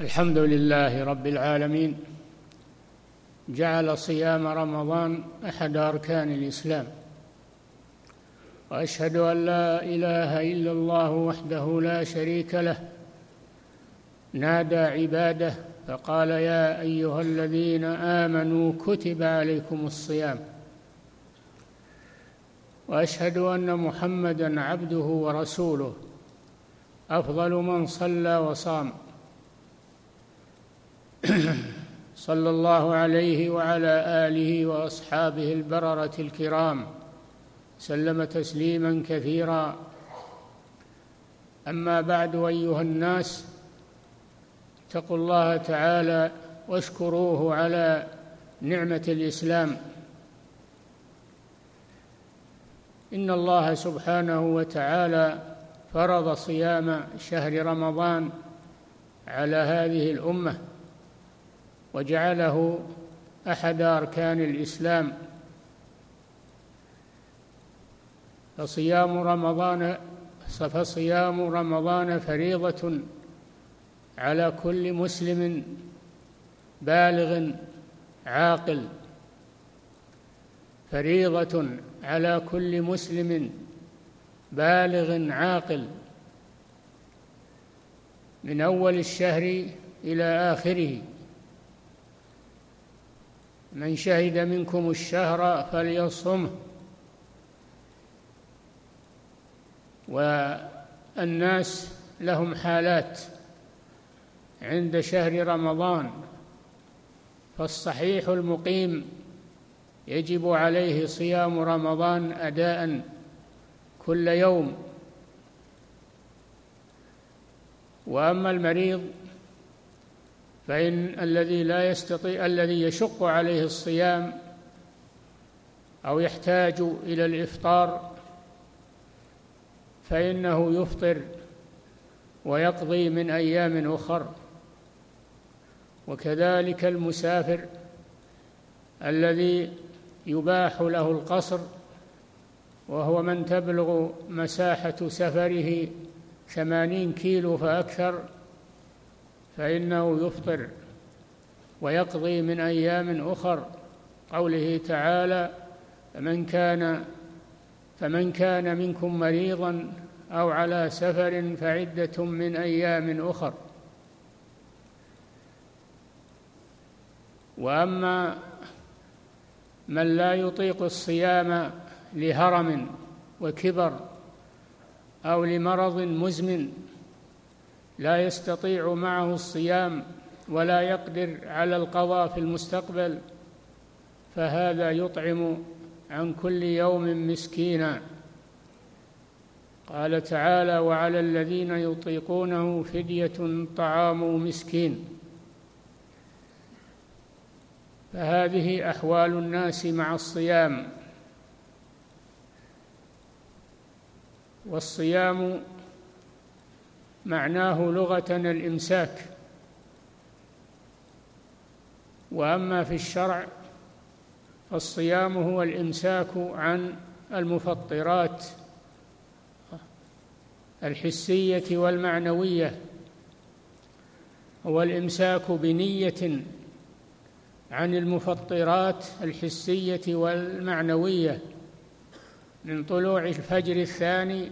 الحمد لله رب العالمين. جعل صيام رمضان أحد أركان الإسلام. وأشهد أن لا إله إلا الله وحده لا شريك له. نادى عباده فقال يا أيها الذين آمنوا كتب عليكم الصيام. وأشهد أن محمدا عبده ورسوله. أفضل من صلى وصام. صلى الله عليه وعلى آله وأصحابه البررة الكرام سلم تسليما كثيرا. أما بعد أيها الناس اتقوا الله تعالى واشكروه على نعمة الإسلام. إن الله سبحانه وتعالى فرض صيام شهر رمضان على هذه الأمة. وجعله أحد أركان الإسلام. فصيام رمضان فصيام رمضان فريضة على كل مسلم بالغ عاقل. فريضة على كل مسلم بالغ عاقل. من أول الشهر إلى آخره. من شهد منكم الشهر فليصمه. والناس لهم حالات عند شهر رمضان فالصحيح المقيم يجب عليه صيام رمضان أداء كل يوم. وأما المريض فإن الذي لا يستطيع الذي يشق عليه الصيام أو يحتاج إلى الإفطار فإنه يفطر ويقضي من أيام أخر. وكذلك المسافر الذي يباح له القصر وهو من تبلغ مساحة سفره ثمانين كيلو فأكثر فإنه يفطر ويقضي من أيام أخر. قوله تعالى فمن كان فمن كان منكم مريضا أو على سفر فعدة من أيام أخر. وأما من لا يطيق الصيام لهرم وكبر أو لمرض مزمن لا يستطيع معه الصيام ولا يقدر على القضاء في المستقبل فهذا يطعم عن كل يوم مسكينا. قال تعالى وعلى الذين يطيقونه فدية طعام مسكين. فهذه أحوال الناس مع الصيام. والصيام معناه لغة الإمساك. وأما في الشرع فالصيام هو الإمساك عن المفطرات الحسية والمعنوية هو الإمساك بنية عن المفطرات الحسية والمعنوية من طلوع الفجر الثاني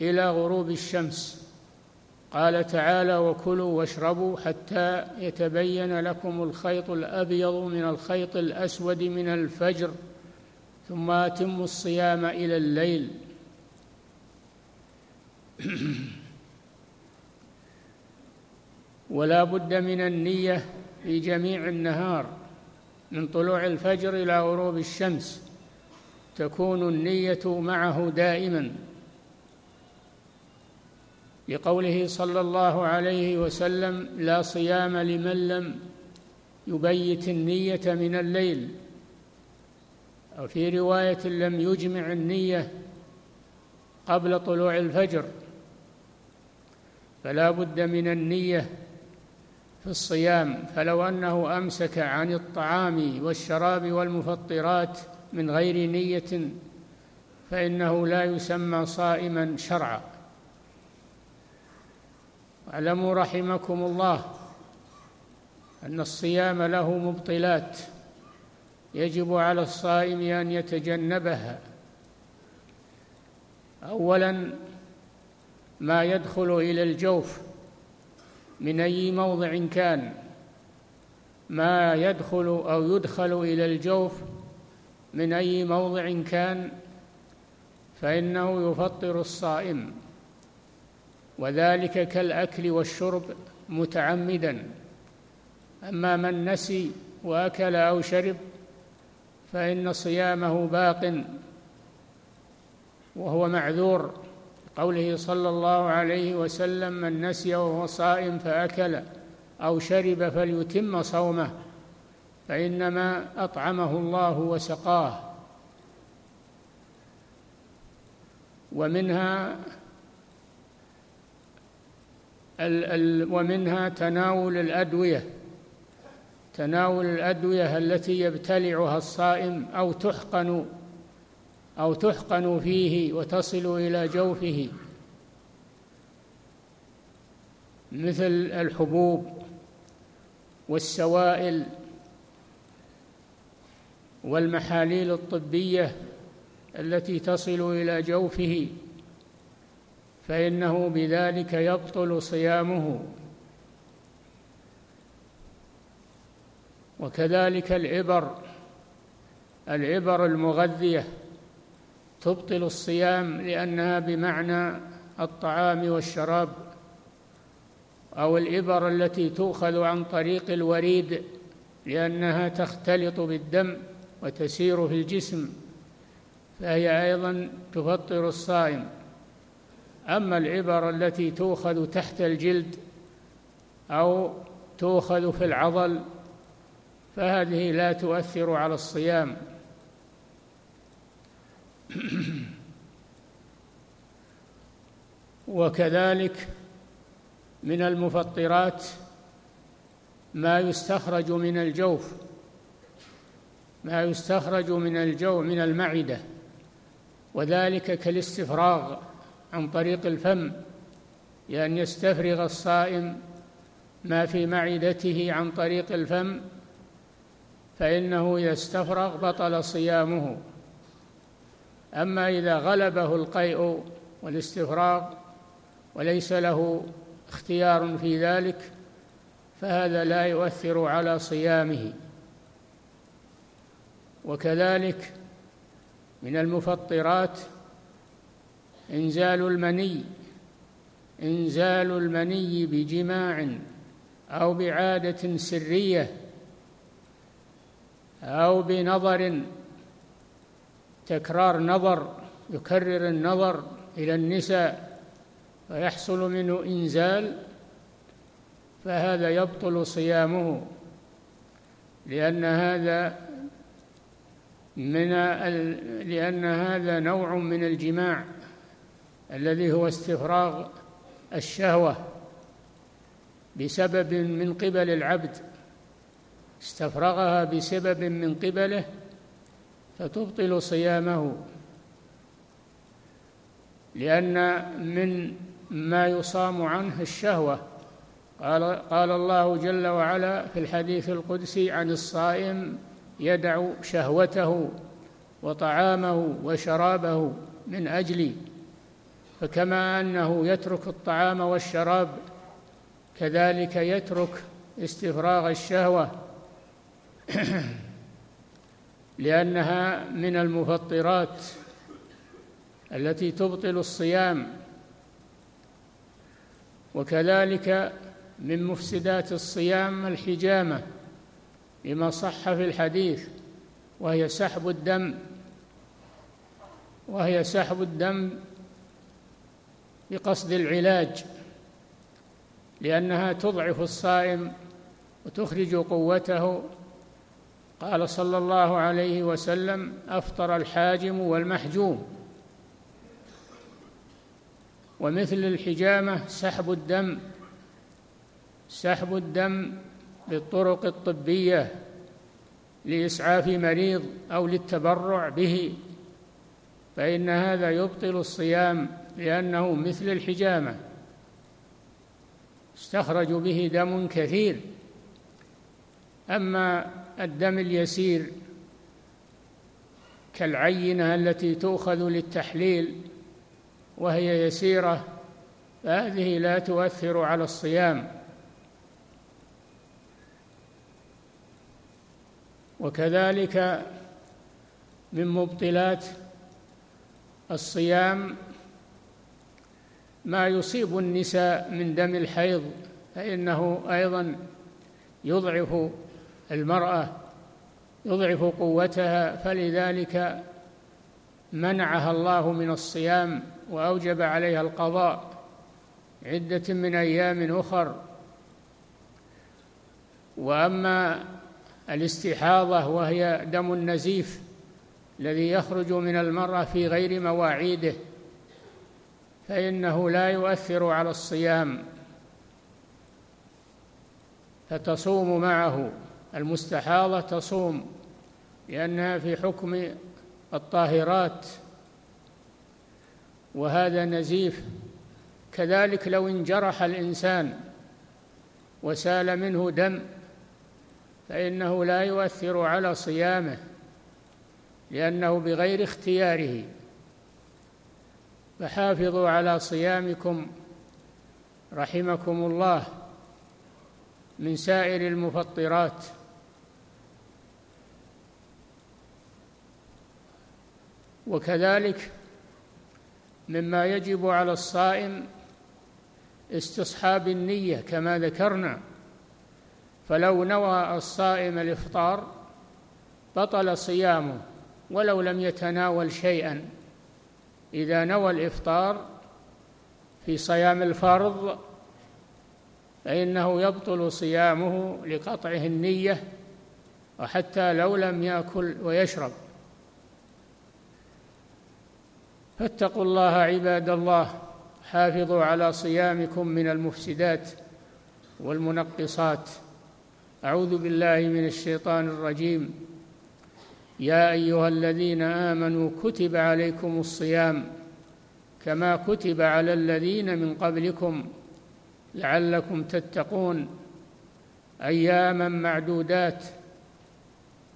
إلى غروب الشمس. قال تعالى وكلوا واشربوا حتى يتبين لكم الخيط الأبيض من الخيط الأسود من الفجر ثم أتموا الصيام إلى الليل. ولا بد من النية في جميع النهار من طلوع الفجر إلى غروب الشمس تكون النية معه دائما. لقوله صلى الله عليه وسلم لا صيام لمن لم يبيت النية من الليل. أو في رواية لم يجمع النية قبل طلوع الفجر. فلا بد من النية في الصيام فلو أنه أمسك عن الطعام والشراب والمفطرات من غير نية فإنه لا يسمى صائما شرعا. اعلموا رحمكم الله أن الصيام له مبطلات يجب على الصائم أن يتجنبها. اولا ما يدخل إلى الجوف من أي موضع كان ما يدخل أو يدخل إلى الجوف من أي موضع كان فإنه يفطر الصائم. وذلك كالأكل والشرب متعمدا. أما من نسي وأكل أو شرب فإن صيامه باق وهو معذور. قوله صلى الله عليه وسلم من نسي وهو صائم فأكل أو شرب فليتم صومه فإنما أطعمه الله وسقاه. ومنها ومنها تناول الأدوية. تناول الأدوية التي يبتلعها الصائم أو تحقن أو تحقن فيه وتصل إلى جوفه. مثل الحبوب والسوائل والمحاليل الطبية التي تصل إلى جوفه. فإنه بذلك يبطل صيامه. وكذلك العبر العبر المغذية تبطل الصيام لأنها بمعنى الطعام والشراب أو الابر التي تؤخذ عن طريق الوريد لأنها تختلط بالدم وتسير في الجسم فهي أيضا تفطر الصائم. أما العبر التي تؤخذ تحت الجلد أو تؤخذ في العضل فهذه لا تؤثر على الصيام. وكذلك من المفطرات ما يستخرج من الجوف ما يستخرج من الجو من المعدة وذلك كالاستفراغ. عن طريق الفم لأن يستفرغ الصائم ما في معدته عن طريق الفم فإنه يستفرغ بطل صيامه. أما إذا غلبه القيء والاستفراغ وليس له اختيار في ذلك فهذا لا يؤثر على صيامه. وكذلك من المفطرات إنزال المني إنزال المني بجماع أو بعادة سرية أو بنظر تكرار نظر يكرر النظر إلى النساء فيحصل منه إنزال فهذا يبطل صيامه لأن هذا من لأن هذا نوع من الجماع. الذي هو استفراغ الشهوة بسبب من قبل العبد استفرغها بسبب من قبله فتبطل صيامه. لأن من ما يصام عنه الشهوة قال قال الله جل وعلا في الحديث القدسي عن الصائم يدع شهوته وطعامه وشرابه من أجلي. فكما أنه يترك الطعام والشراب كذلك يترك استفراغ الشهوة لأنها من المفطرات التي تبطل الصيام. وكذلك من مفسدات الصيام الحجامة لما صح في الحديث وهي سحب الدم وهي سحب الدم بقصد العلاج لأنها تضعف الصائم وتخرج قوته. قال صلى الله عليه وسلم أفطر الحاجم والمحجوم. ومثل الحجامة سحب الدم سحب الدم بالطرق الطبية لإسعاف مريض أو للتبرع به. فإن هذا يبطل الصيام لأنه مثل الحجامة. يستخرج به دم كثير. أما الدم اليسير كالعينة التي تؤخذ للتحليل وهي يسيرة فهذه لا تؤثر على الصيام. وكذلك من مبطلات الصيام ما يصيب النساء من دم الحيض فإنه أيضا يضعف المرأة يضعف قوتها فلذلك منعها الله من الصيام وأوجب عليها القضاء عدة من أيام أخر. وأما الاستحاضة وهي دم النزيف الذي يخرج من المرأة في غير مواعيده فإنه لا يؤثر على الصيام. فتصوم معه المستحاضة تصوم لأنها في حكم الطاهرات. وهذا نزيف. كذلك لو انجرح الإنسان وسال منه دم فإنه لا يؤثر على صيامه. لأنه بغير اختياره. فحافظوا على صيامكم رحمكم الله من سائر المفطرات. وكذلك مما يجب على الصائم استصحاب النية كما ذكرنا. فلو نوى الصائم الإفطار بطل صيامه. ولو لم يتناول شيئا. إذا نوى الإفطار في صيام الفرض فإنه يبطل صيامه لقطعه النية وحتى لو لم يأكل ويشرب. فاتقوا الله عباد الله حافظوا على صيامكم من المفسدات والمنقصات. أعوذ بالله من الشيطان الرجيم. يا أيها الذين آمنوا كتب عليكم الصيام كما كتب على الذين من قبلكم لعلكم تتقون أياما معدودات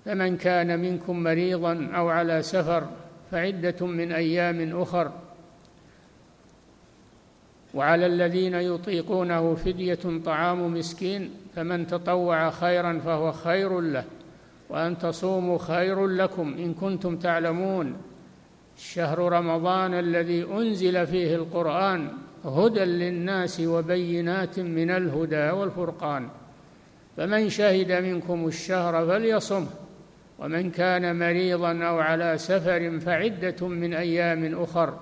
فمن كان منكم مريضا أو على سفر فعدة من أيام أخر وعلى الذين يطيقونه فدية طعام مسكين فمن تطوع خيرا فهو خير له وأن تصوموا خير لكم إن كنتم تعلمون. شهر رمضان الذي أنزل فيه القرآن هدى للناس وبينات من الهدى والفرقان. فمن شهد منكم الشهر فليصمه ومن كان مريضا أو على سفر فعدة من أيام أخر.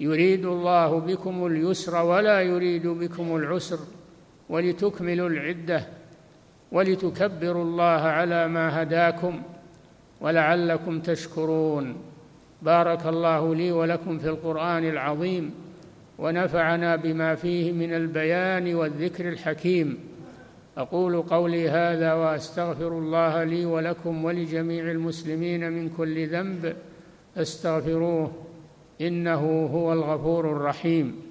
يريد الله بكم اليسر ولا يريد بكم العسر ولتكملوا العدة ولتكبروا الله على ما هداكم ولعلكم تشكرون. بارك الله لي ولكم في القرآن العظيم ونفعنا بما فيه من البيان والذكر الحكيم. أقول قولي هذا وأستغفر الله لي ولكم ولجميع المسلمين من كل ذنب. استغفروه إنه هو الغفور الرحيم.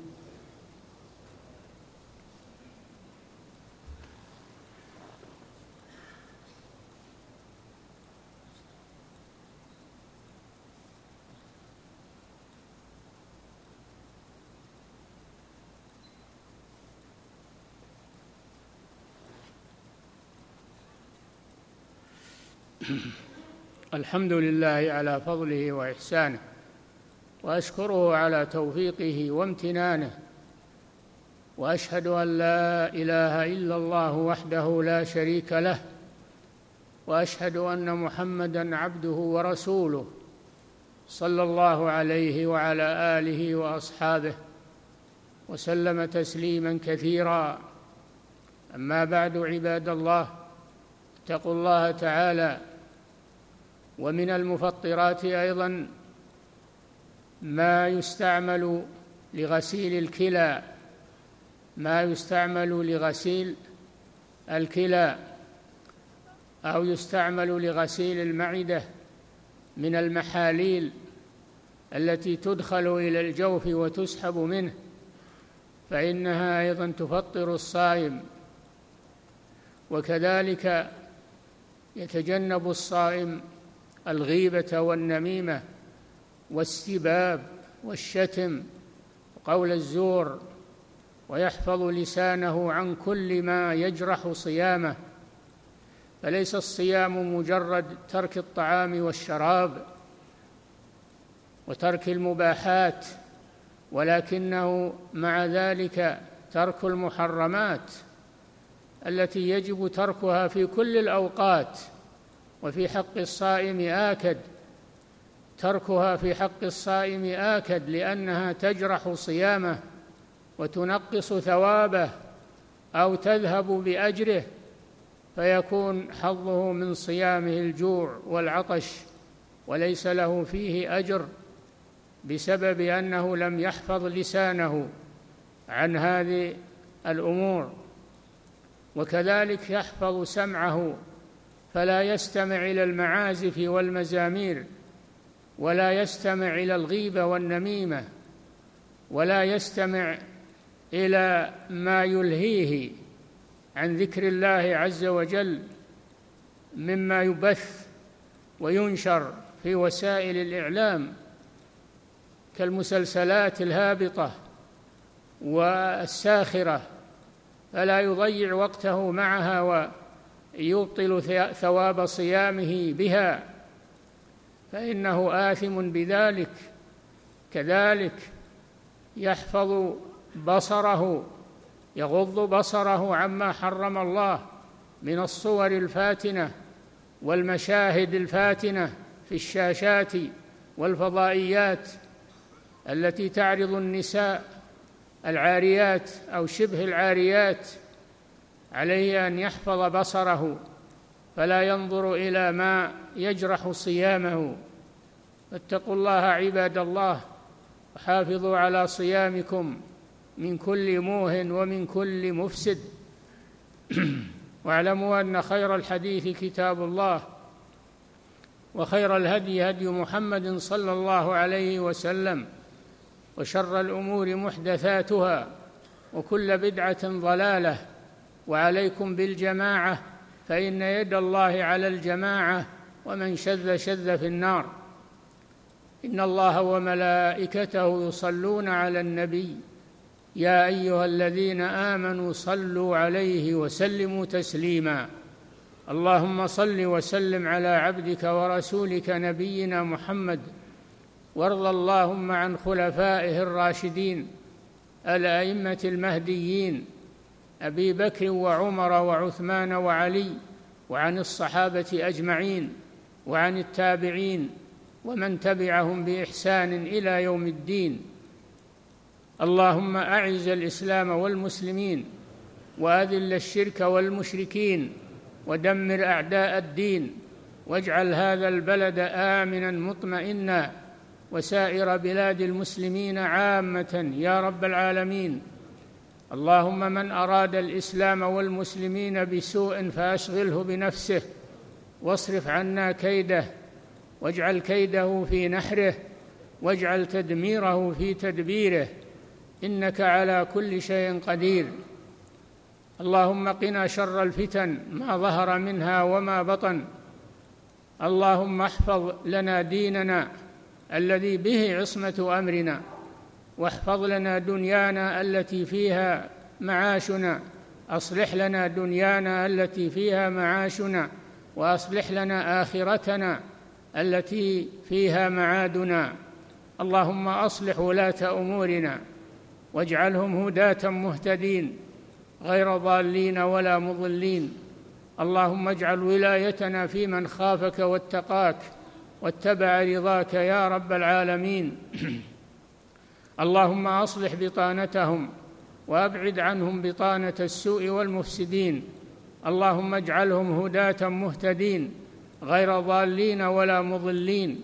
الحمد لله على فضله وإحسانه وأشكره على توفيقه وامتنانه وأشهد أن لا إله إلا الله وحده لا شريك له وأشهد أن محمدا عبده ورسوله صلى الله عليه وعلى آله وأصحابه وسلم تسليما كثيرا. أما بعد عباد الله اتقوا الله تعالى ومن المفطرات أيضا ما يستعمل لغسيل الكلى ما يستعمل لغسيل الكلى أو يستعمل لغسيل المعدة من المحاليل التي تدخل إلى الجوف وتسحب منه فإنها أيضا تفطر الصائم. وكذلك يتجنب الصائم الغيبة والنميمة والسباب والشتم وقول الزور ويحفظ لسانه عن كل ما يجرح صيامه. فليس الصيام مجرد ترك الطعام والشراب وترك المباحات ولكنه مع ذلك ترك المحرمات التي يجب تركها في كل الأوقات. وفي حق الصائم آكد تركها في حق الصائم آكد لأنها تجرح صيامه وتنقص ثوابه أو تذهب بأجره فيكون حظه من صيامه الجوع والعطش وليس له فيه أجر بسبب أنه لم يحفظ لسانه عن هذه الأمور. وكذلك يحفظ سمعه فلا يستمع إلى المعازف والمزامير ولا يستمع إلى الغيبه والنميمة ولا يستمع إلى ما يلهيه عن ذكر الله عز وجل مما يبث وينشر في وسائل الإعلام كالمسلسلات الهابطة والساخرة فلا يضيع وقته معها يبطل ثواب صيامه بها فإنه آثم بذلك كذلك يحفظ بصره يغض بصره عما حرم الله من الصور الفاتنة والمشاهد الفاتنة في الشاشات والفضائيات التي تعرض النساء العاريات أو شبه العاريات عليه أن يحفظ بصره فلا ينظر إلى ما يجرح صيامه. فاتقوا الله عباد الله وحافظوا على صيامكم من كل موه ومن كل مفسد. واعلموا أن خير الحديث كتاب الله وخير الهدي هدي محمد صلى الله عليه وسلم وشر الأمور محدثاتها وكل بدعة ضلالة وعليكم بالجماعة فإن يد الله على الجماعة ومن شذ شذ في النار. إن الله وملائكته يصلون على النبي. يا أيها الذين آمنوا صلوا عليه وسلموا تسليما. اللهم صل وسلم على عبدك ورسولك نبينا محمد. وارض اللهم عن خلفائه الراشدين الأئمة المهديين أبي بكر وعمر وعثمان وعلي وعن الصحابة أجمعين وعن التابعين ومن تبعهم بإحسان إلى يوم الدين. اللهم أعز الإسلام والمسلمين وأذل الشرك والمشركين ودمر أعداء الدين واجعل هذا البلد آمنا مطمئنا وسائر بلاد المسلمين عامة يا رب العالمين. اللهم من أراد الإسلام والمسلمين بسوء فأشغله بنفسه واصرف عنا كيده واجعل كيده في نحره واجعل تدميره في تدبيره إنك على كل شيء قدير. اللهم قنا شر الفتن ما ظهر منها وما بطن. اللهم احفظ لنا ديننا الذي به عصمة أمرنا. واحفظ لنا دنيانا التي فيها معاشنا. أصلح لنا دنيانا التي فيها معاشنا. وأصلح لنا آخرتنا التي فيها معادنا. اللهم أصلح ولاة أمورنا واجعلهم هداة مهتدين غير ضالين ولا مضلين. اللهم اجعل ولايتنا في من خافك واتقاك واتبع رضاك يا رب العالمين. اللهم أصلح بطانتهم وأبعد عنهم بطانة السوء والمفسدين. اللهم اجعلهم هداة مهتدين غير ضالين ولا مضلين.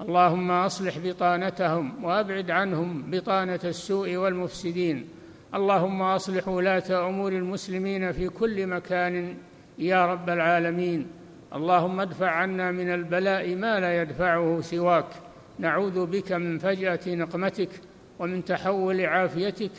اللهم أصلح بطانتهم وأبعد عنهم بطانة السوء والمفسدين. اللهم أصلح ولاة أمور المسلمين في كل مكان يا رب العالمين. اللهم ادفع عنا من البلاء ما لا يدفعه سواك. نعوذ بك من فجأة نقمتك. ومن تحول عافيتك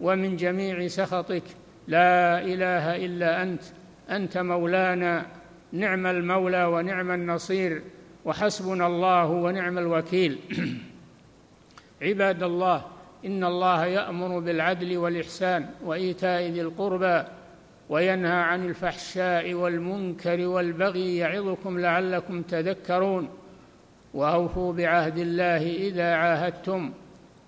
ومن جميع سخطك. لا إله إلا أنت أنت مولانا. نعم المولى ونعم النصير وحسبنا الله ونعم الوكيل. عباد الله إن الله يأمر بالعدل والإحسان وإيتاء ذي القربى وينهى عن الفحشاء والمنكر والبغي يعظكم لعلكم تذكرون. وأوفوا بعهد الله إذا عاهدتم.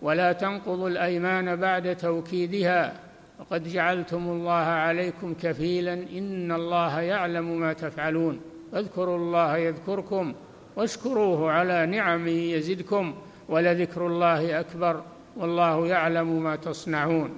ولا تنقضوا الأيمان بعد توكيدها. وقد جعلتم الله عليكم كفيلا. إن الله يعلم ما تفعلون. اذكروا الله يذكركم واشكروه على نعمه يزدكم. ولذكر الله أكبر. والله يعلم ما تصنعون.